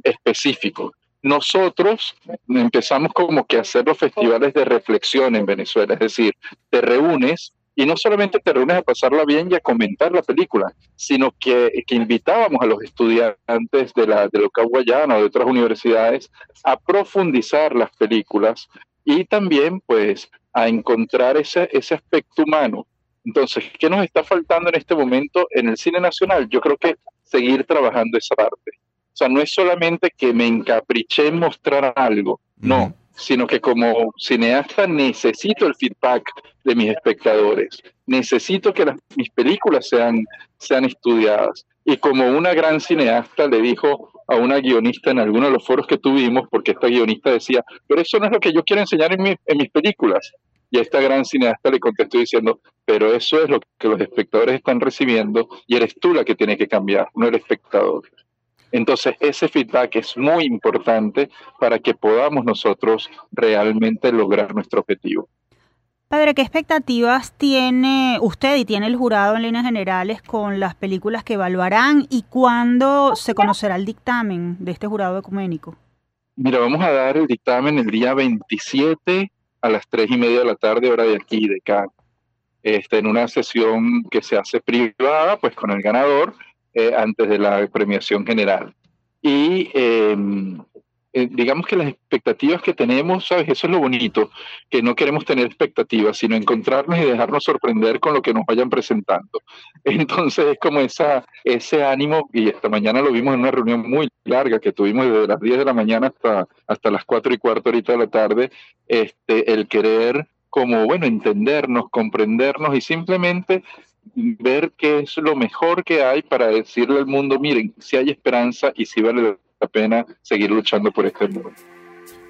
específico nosotros empezamos como que a hacer los festivales de reflexión en Venezuela, es decir, te reúnes y no solamente te reúnes a pasarla bien y a comentar la película, sino que, que invitábamos a los estudiantes de la de Local Guayana o de otras universidades a profundizar las películas y también pues a encontrar ese, ese aspecto humano. Entonces, ¿qué nos está faltando en este momento en el cine nacional? Yo creo que seguir trabajando esa parte. O sea, no es solamente que me encapriché en mostrar algo, no, sino que como cineasta necesito el feedback de mis espectadores, necesito que las, mis películas sean, sean estudiadas. Y como una gran cineasta le dijo a una guionista en alguno de los foros que tuvimos, porque esta guionista decía, pero eso no es lo que yo quiero enseñar en, en mis películas. Y a esta gran cineasta le contestó diciendo, pero eso es lo que los espectadores están recibiendo y eres tú la que tiene que cambiar, no el espectador. Entonces, ese feedback es muy importante para que podamos nosotros realmente lograr nuestro objetivo. Padre, ¿qué expectativas tiene usted y tiene el jurado en líneas generales con las películas que evaluarán y cuándo se conocerá el dictamen de este jurado ecuménico? Mira, vamos a dar el dictamen el día 27 a las 3 y media de la tarde, hora de aquí, de acá, este, en una sesión que se hace privada, pues con el ganador, eh, antes de la premiación general. Y em, eh, digamos que las expectativas que tenemos, ¿sabes? Eso es lo bonito, que no queremos tener expectativas, sino encontrarnos y dejarnos sorprender con lo que nos vayan presentando. Entonces es como esa, ese ánimo, y esta mañana lo vimos en una reunión muy larga que tuvimos desde las 10 de la mañana hasta, hasta las 4 y cuarto ahorita de la tarde, este, el querer como, bueno, entendernos, comprendernos y simplemente ver qué es lo mejor que hay para decirle al mundo, miren, si hay esperanza y si vale la pena seguir luchando por este mundo.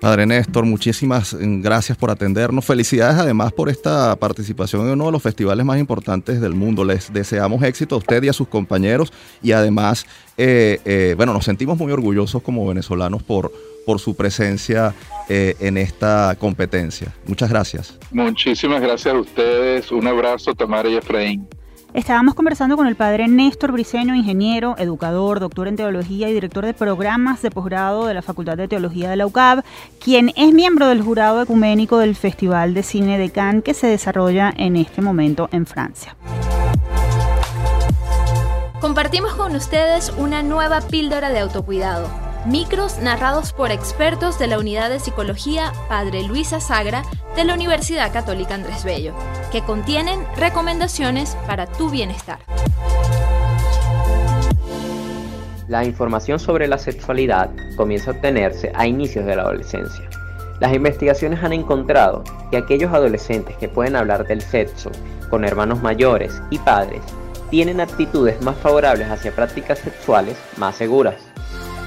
Padre Néstor, muchísimas gracias por atendernos. Felicidades además por esta participación en uno de los festivales más importantes del mundo. Les deseamos éxito a usted y a sus compañeros y además, eh, eh, bueno, nos sentimos muy orgullosos como venezolanos por, por su presencia eh, en esta competencia. Muchas gracias. Muchísimas gracias a ustedes. Un abrazo, Tamara y Efraín. Estábamos conversando con el padre Néstor Briceño, ingeniero, educador, doctor en teología y director de programas de posgrado de la Facultad de Teología de la UCAB, quien es miembro del jurado ecuménico del Festival de Cine de Cannes que se desarrolla en este momento en Francia. Compartimos con ustedes una nueva píldora de autocuidado Micros narrados por expertos de la Unidad de Psicología Padre Luisa Sagra de la Universidad Católica Andrés Bello, que contienen recomendaciones para tu bienestar. La información sobre la sexualidad comienza a obtenerse a inicios de la adolescencia. Las investigaciones han encontrado que aquellos adolescentes que pueden hablar del sexo con hermanos mayores y padres tienen actitudes más favorables hacia prácticas sexuales más seguras.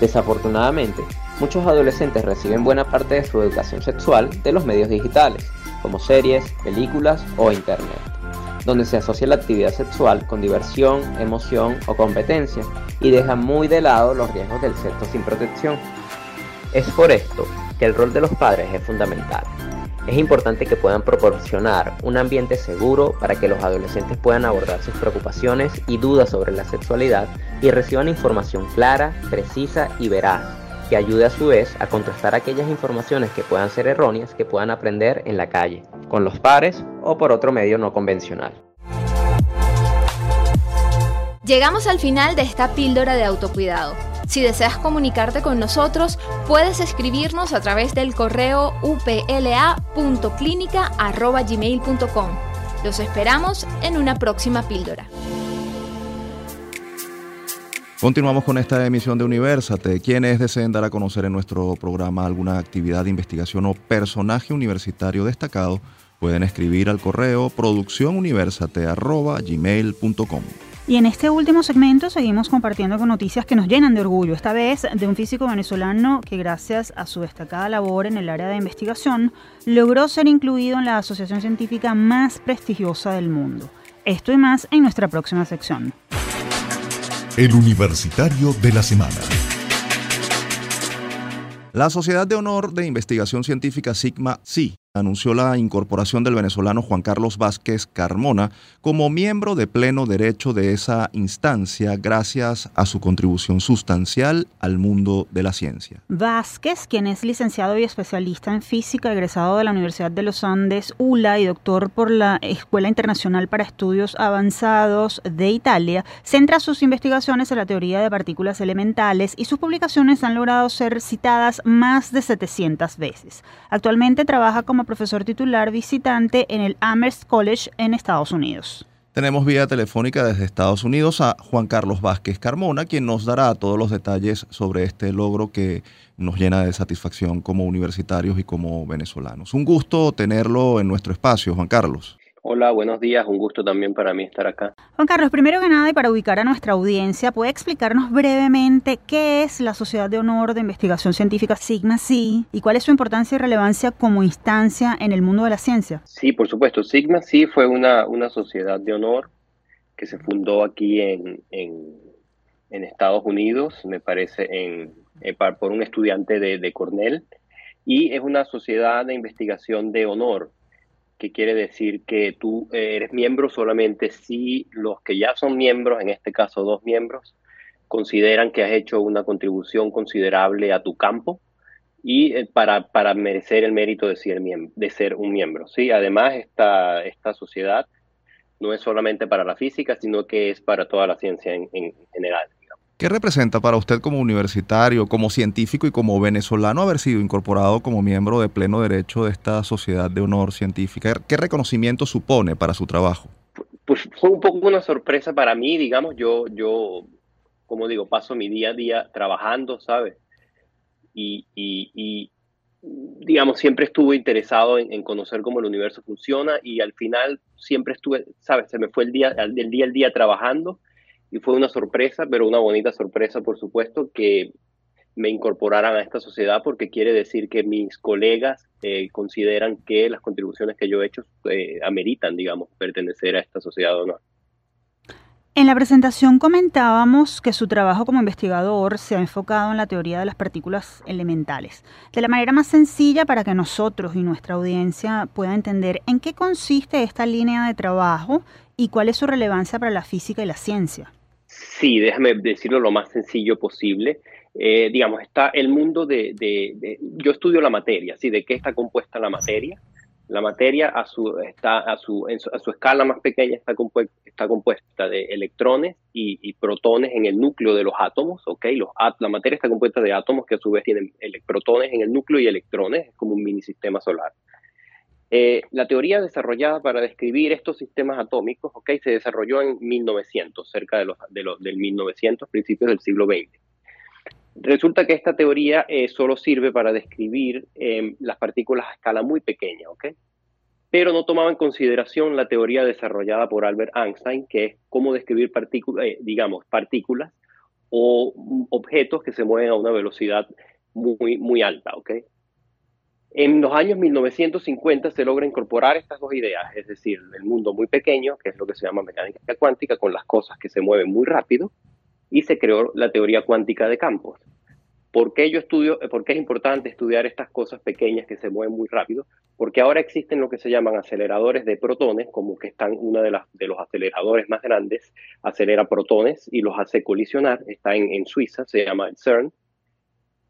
Desafortunadamente, muchos adolescentes reciben buena parte de su educación sexual de los medios digitales, como series, películas o internet, donde se asocia la actividad sexual con diversión, emoción o competencia y deja muy de lado los riesgos del sexo sin protección. Es por esto que el rol de los padres es fundamental. Es importante que puedan proporcionar un ambiente seguro para que los adolescentes puedan abordar sus preocupaciones y dudas sobre la sexualidad y reciban información clara, precisa y veraz, que ayude a su vez a contrastar aquellas informaciones que puedan ser erróneas que puedan aprender en la calle, con los pares o por otro medio no convencional. Llegamos al final de esta píldora de autocuidado. Si deseas comunicarte con nosotros, puedes escribirnos a través del correo upla.clinica.gmail.com. Los esperamos en una próxima píldora. Continuamos con esta emisión de Universate. Quienes deseen dar a conocer en nuestro programa alguna actividad de investigación o personaje universitario destacado, pueden escribir al correo producciónuniversate.gmail.com. Y en este último segmento seguimos compartiendo con noticias que nos llenan de orgullo, esta vez de un físico venezolano que gracias a su destacada labor en el área de investigación logró ser incluido en la asociación científica más prestigiosa del mundo. Esto y más en nuestra próxima sección. El Universitario de la Semana. La Sociedad de Honor de Investigación Científica Sigma SI anunció la incorporación del venezolano Juan Carlos Vázquez Carmona como miembro de pleno derecho de esa instancia gracias a su contribución sustancial al mundo de la ciencia. Vázquez, quien es licenciado y especialista en física, egresado de la Universidad de los Andes, ULA, y doctor por la Escuela Internacional para Estudios Avanzados de Italia, centra sus investigaciones en la teoría de partículas elementales y sus publicaciones han logrado ser citadas más de 700 veces. Actualmente trabaja como profesor titular visitante en el Amherst College en Estados Unidos. Tenemos vía telefónica desde Estados Unidos a Juan Carlos Vázquez Carmona, quien nos dará todos los detalles sobre este logro que nos llena de satisfacción como universitarios y como venezolanos. Un gusto tenerlo en nuestro espacio, Juan Carlos. Hola, buenos días. Un gusto también para mí estar acá. Juan Carlos, primero que nada y para ubicar a nuestra audiencia, ¿puede explicarnos brevemente qué es la Sociedad de Honor de Investigación Científica Sigma SI y cuál es su importancia y relevancia como instancia en el mundo de la ciencia? Sí, por supuesto. Sigma SI fue una, una sociedad de honor que se fundó aquí en, en, Estados Unidos, me parece, en, eh, por un estudiante de, de Cornell, y es una sociedad de investigación de honor que quiere decir que tú eh, eres miembro solamente si los que ya son miembros, en este caso dos miembros, consideran que has hecho una contribución considerable a tu campo y eh, para, para, merecer el mérito de ser, de ser un miembro. ¿sí? Además, esta, esta sociedad no es solamente para la física, sino que es para toda la ciencia en, general. ¿Qué representa para usted como universitario, como científico y como venezolano haber sido incorporado como miembro de pleno derecho de esta sociedad de honor científica? ¿Qué reconocimiento supone para su trabajo? Pues fue un poco una sorpresa para mí, digamos, yo, yo, como digo, paso mi día a día trabajando, ¿sabes? Y, y, digamos, siempre estuve interesado en, conocer cómo el universo funciona y al final siempre estuve, ¿sabes? Se me fue el día, el día al día trabajando y fue una sorpresa, pero una bonita sorpresa, por supuesto, que me incorporaran a esta sociedad porque quiere decir que mis colegas eh, consideran que las contribuciones que yo he hecho eh, ameritan, digamos, pertenecer a esta sociedad o no. En la presentación comentábamos que su trabajo como investigador se ha enfocado en la teoría de las partículas elementales. De la manera más sencilla para que nosotros y nuestra audiencia pueda entender en qué consiste esta línea de trabajo y cuál es su relevancia para la física y la ciencia. Sí, déjame decirlo lo más sencillo posible. Eh, digamos, está el mundo de, Yo estudio la materia, ¿sí? ¿De qué está compuesta la materia? La materia a su, está a su, a su escala más pequeña está, compuesta, está compuesta de electrones y, protones en el núcleo de los átomos, ¿ok? Los, la materia está compuesta de átomos que a su vez tienen protones en el núcleo y electrones, es como un mini sistema solar. Eh, la teoría desarrollada para describir estos sistemas atómicos, ¿ok? Se desarrolló en 1900, cerca de los, de los, del 1900, principios del siglo XX. Resulta que esta teoría eh, solo sirve para describir em, las partículas a escala muy pequeña, ¿ok? Pero no tomaba en consideración la teoría desarrollada por Albert Einstein, que es cómo describir partículas, eh, digamos, partículas o objetos que se mueven a una velocidad muy, muy alta, ¿ok? En los años 1950 se logra incorporar estas dos ideas, es decir, el mundo muy pequeño, que es lo que se llama mecánica cuántica, con las cosas que se mueven muy rápido, y se creó la teoría cuántica de campos. ¿Por qué yo estudio, por qué es importante estudiar estas cosas pequeñas que se mueven muy rápido? Porque ahora existen lo que se llaman aceleradores de protones, como que están una de de los aceleradores más grandes, acelera protones y los hace colisionar, está en, en Suiza, se llama CERN,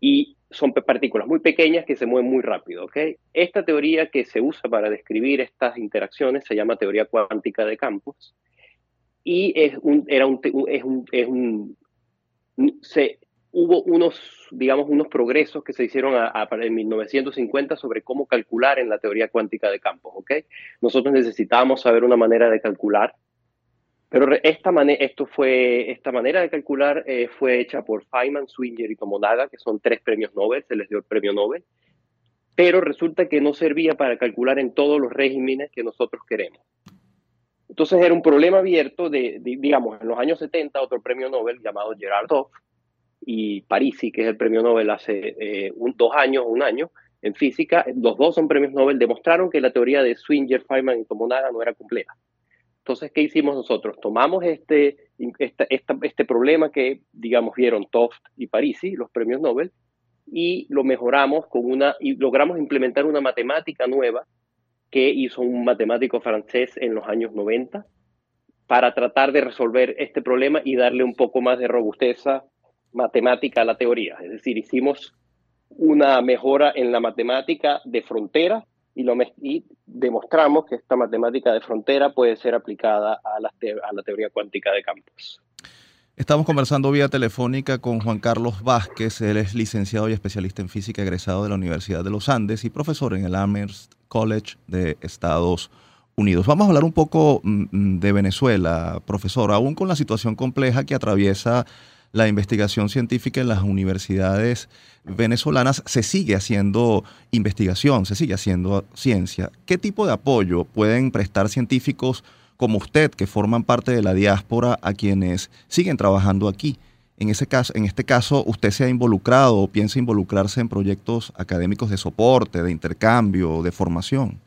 y son partículas muy pequeñas que se mueven muy rápido. ¿okay? Esta teoría que se usa para describir estas interacciones se llama teoría cuántica de campos y es un, era un, es un, es un se, hubo unos, digamos, unos progresos que se hicieron a, en 1950 sobre cómo calcular en la teoría cuántica de campos, ¿ok? Nosotros necesitábamos saber una manera de calcular, pero esta, esto fue, esta manera de calcular eh, fue hecha por Feynman, Swinger y Tomonaga, que son tres premios Nobel, se les dio el premio Nobel, pero resulta que no servía para calcular en todos los regímenes que nosotros queremos. Entonces era un problema abierto de, digamos, en los años 70, otro premio Nobel llamado Gerard Hoff y Parisi, que es el premio Nobel hace eh, dos años, un año, en física, los dos son premios Nobel, demostraron que la teoría de Swinger, Feynman y Tomonaga no era completa. Entonces, ¿qué hicimos nosotros? Tomamos este, este problema que, digamos, vieron Toft y Parisi, los premios Nobel, y lo mejoramos con una, y logramos implementar una matemática nueva que hizo un matemático francés en los años 90 para tratar de resolver este problema y darle un poco más de robusteza matemática a la teoría. Es decir, hicimos una mejora en la matemática de frontera y, lo, demostramos que esta matemática de frontera puede ser aplicada a la, a la teoría cuántica de campos. Estamos conversando vía telefónica con Juan Carlos Vázquez. Él es licenciado y especialista en física egresado de la Universidad de los Andes y profesor en el Amherst College de Estados Unidos. Vamos a hablar un poco mm, mm, de Venezuela, profesor, aún con la situación compleja que atraviesa la investigación científica en las universidades venezolanas, se sigue haciendo investigación, se sigue haciendo ciencia. ¿Qué tipo de apoyo pueden prestar científicos como usted, que forman parte de la diáspora, a quienes siguen trabajando aquí? En, ese caso, en este caso, ¿usted se ha involucrado o piensa involucrarse en proyectos académicos de soporte, de intercambio, de formación?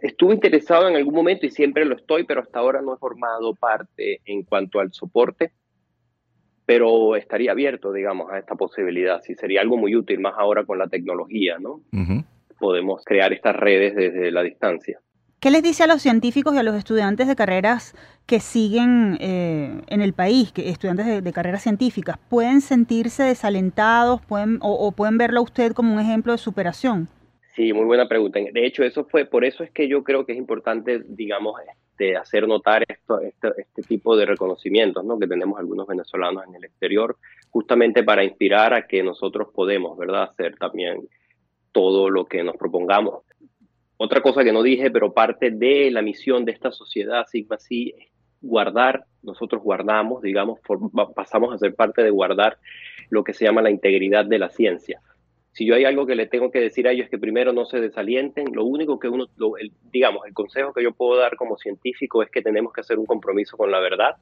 Estuve interesado en algún momento y siempre lo estoy, pero hasta ahora no he formado parte en cuanto al soporte, pero estaría abierto, digamos, a esta posibilidad. Sí, sería algo muy útil, más ahora con la tecnología, ¿no? Podemos crear estas redes desde la distancia. ¿Qué les dice a los científicos y a los estudiantes de carreras que siguen eh, en el país, que estudiantes de, carreras científicas? ¿Pueden sentirse desalentados pueden, o, pueden verlo a usted como un ejemplo de superación? Sí, muy buena pregunta. De hecho, eso fue, por eso es que yo creo que es importante, digamos, este, hacer notar esto, este, este tipo de reconocimientos ¿no? que tenemos algunos venezolanos en el exterior, justamente para inspirar a que nosotros podemos, ¿verdad?, hacer también todo lo que nos propongamos. Otra cosa que no dije, pero parte de la misión de esta sociedad Sigma Psi es guardar, nosotros guardamos, digamos, pasamos a ser parte de guardar lo que se llama la integridad de la ciencia si yo hay algo que le tengo que decir a ellos es que primero no se desalienten, lo único que uno, digamos, el consejo que yo puedo dar como científico es que tenemos que hacer un compromiso con la verdad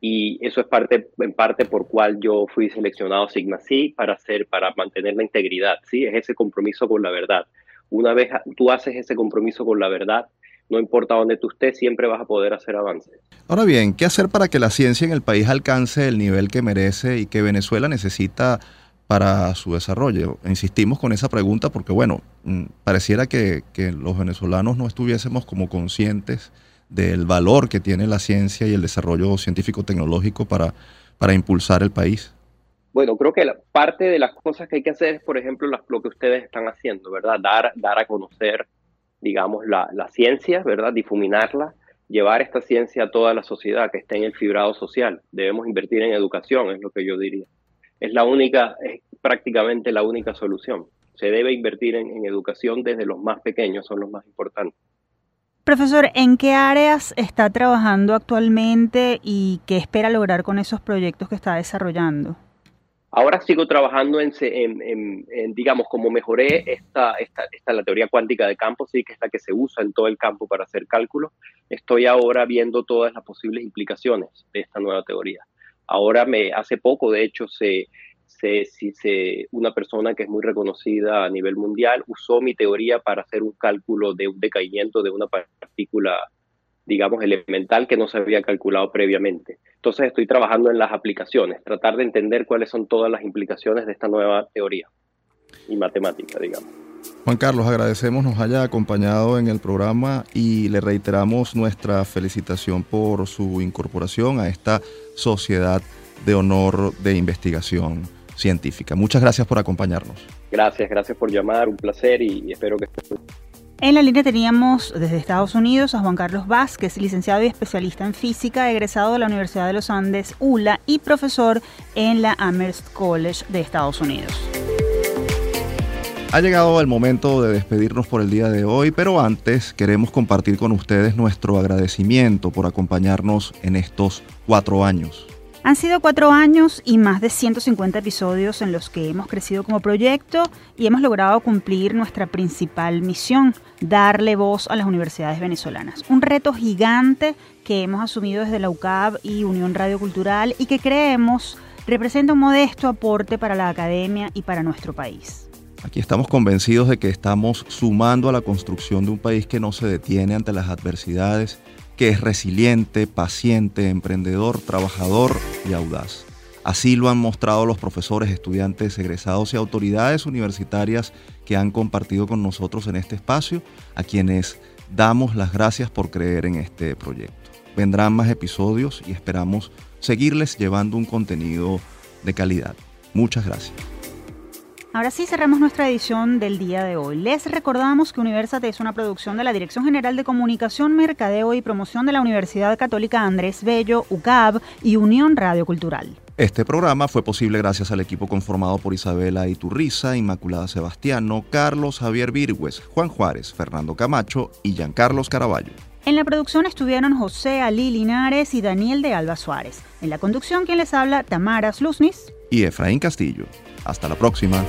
y eso es parte, en parte por cual yo fui seleccionado Sigma Psi para hacer, para mantener la integridad, ¿sí? Es ese compromiso con la verdad. Una vez tú haces ese compromiso con la verdad, no importa dónde tú estés, siempre vas a poder hacer avances. Ahora bien, ¿qué hacer para que la ciencia en el país alcance el nivel que merece y que Venezuela necesita para su desarrollo? Insistimos con esa pregunta porque, bueno, mm, pareciera que, los venezolanos no estuviésemos como conscientes del valor que tiene la ciencia y el desarrollo científico-tecnológico para, para impulsar el país. Bueno, creo que la, parte de las cosas que hay que hacer es, por ejemplo, lo que ustedes están haciendo, ¿verdad? Dar, dar a conocer, digamos, la, la ciencia, ¿verdad? Difuminarla, llevar esta ciencia a toda la sociedad que esté en el fibrado social. Debemos invertir en educación, es lo que yo diría es la única, es prácticamente la única solución. Se debe invertir en, educación desde los más pequeños, son los más importantes. Profesor, ¿en qué áreas está trabajando actualmente y qué espera lograr con esos proyectos que está desarrollando? Ahora sigo trabajando en, digamos, como mejoré esta, esta, esta, la teoría cuántica de campo, sí, que es la que se usa en todo el campo para hacer cálculos. Estoy ahora viendo todas las posibles implicaciones de esta nueva teoría. Ahora, me, hace poco, de hecho, se, se, se, una persona que es muy reconocida a nivel mundial usó mi teoría para hacer un cálculo de un decaimiento de una partícula, digamos, elemental que no se había calculado previamente. Entonces estoy trabajando en las aplicaciones, tratar de entender cuáles son todas las implicaciones de esta nueva teoría y matemática, digamos. Juan Carlos, agradecemos nos haya acompañado en el programa y le reiteramos nuestra felicitación por su incorporación a esta Sociedad de Honor de Investigación Científica. Muchas gracias por acompañarnos. Gracias, gracias por llamar, un placer y, espero que en la línea teníamos desde Estados Unidos a Juan Carlos Vázquez, licenciado y especialista en física, egresado de la Universidad de los Andes, ULA, y profesor en la Amherst College de Estados Unidos. Ha llegado el momento de despedirnos por el día de hoy, pero antes queremos compartir con ustedes nuestro agradecimiento por acompañarnos en estos cuatro años. Han sido cuatro años y más de 150 episodios en los que hemos crecido como proyecto y hemos logrado cumplir nuestra principal misión, darle voz a las universidades venezolanas. Un reto gigante que hemos asumido desde la UCAB y Unión Radio Cultural y que creemos representa un modesto aporte para la academia y para nuestro país. Aquí estamos convencidos de que estamos sumando a la construcción de un país que no se detiene ante las adversidades, que es resiliente, paciente, emprendedor, trabajador y audaz. Así lo han mostrado los profesores, estudiantes, egresados y autoridades universitarias que han compartido con nosotros en este espacio, a quienes damos las gracias por creer en este proyecto. Vendrán más episodios y esperamos seguirles llevando un contenido de calidad. Muchas gracias. Ahora sí cerramos nuestra edición del día de hoy. Les recordamos que Universate es una producción de la Dirección General de Comunicación, Mercadeo y Promoción de la Universidad Católica Andrés Bello, UCAB y Unión Radio Cultural. Este programa fue posible gracias al equipo conformado por Isabela Iturriza, Inmaculada Sebastiano, Carlos Javier Virgües, Juan Juárez, Fernando Camacho y Giancarlos Caraballo. En la producción estuvieron José Ali Linares y Daniel de Alba Suárez. En la conducción, quien les habla, Tamara Slusnis y Efraín Castillo. Hasta la próxima.